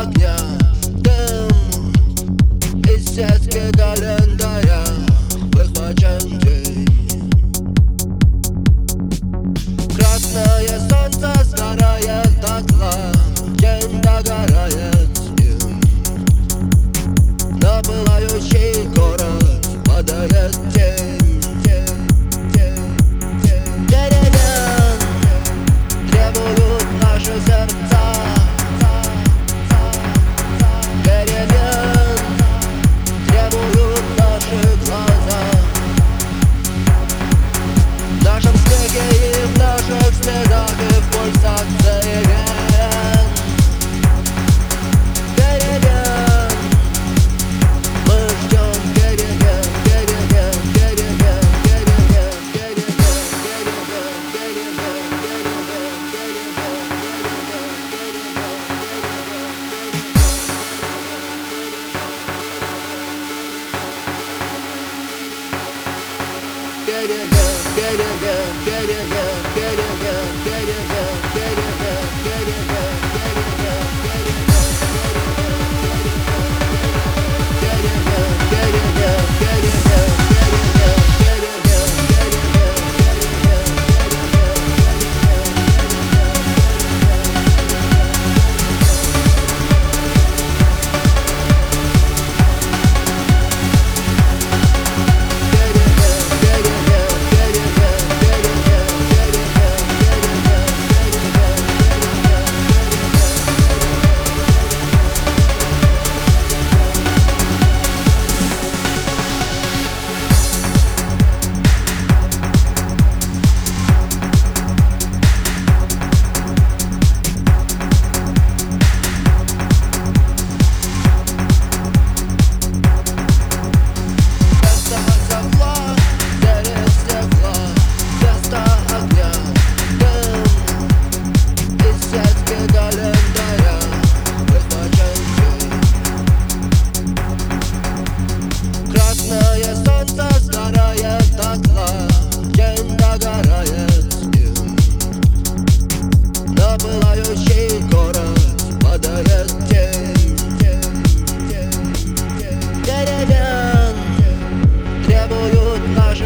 огня Дым из сетки календаря Выхвачен день. Красное солнце сгорает дотла День догорает им На пылающий город get it, get it.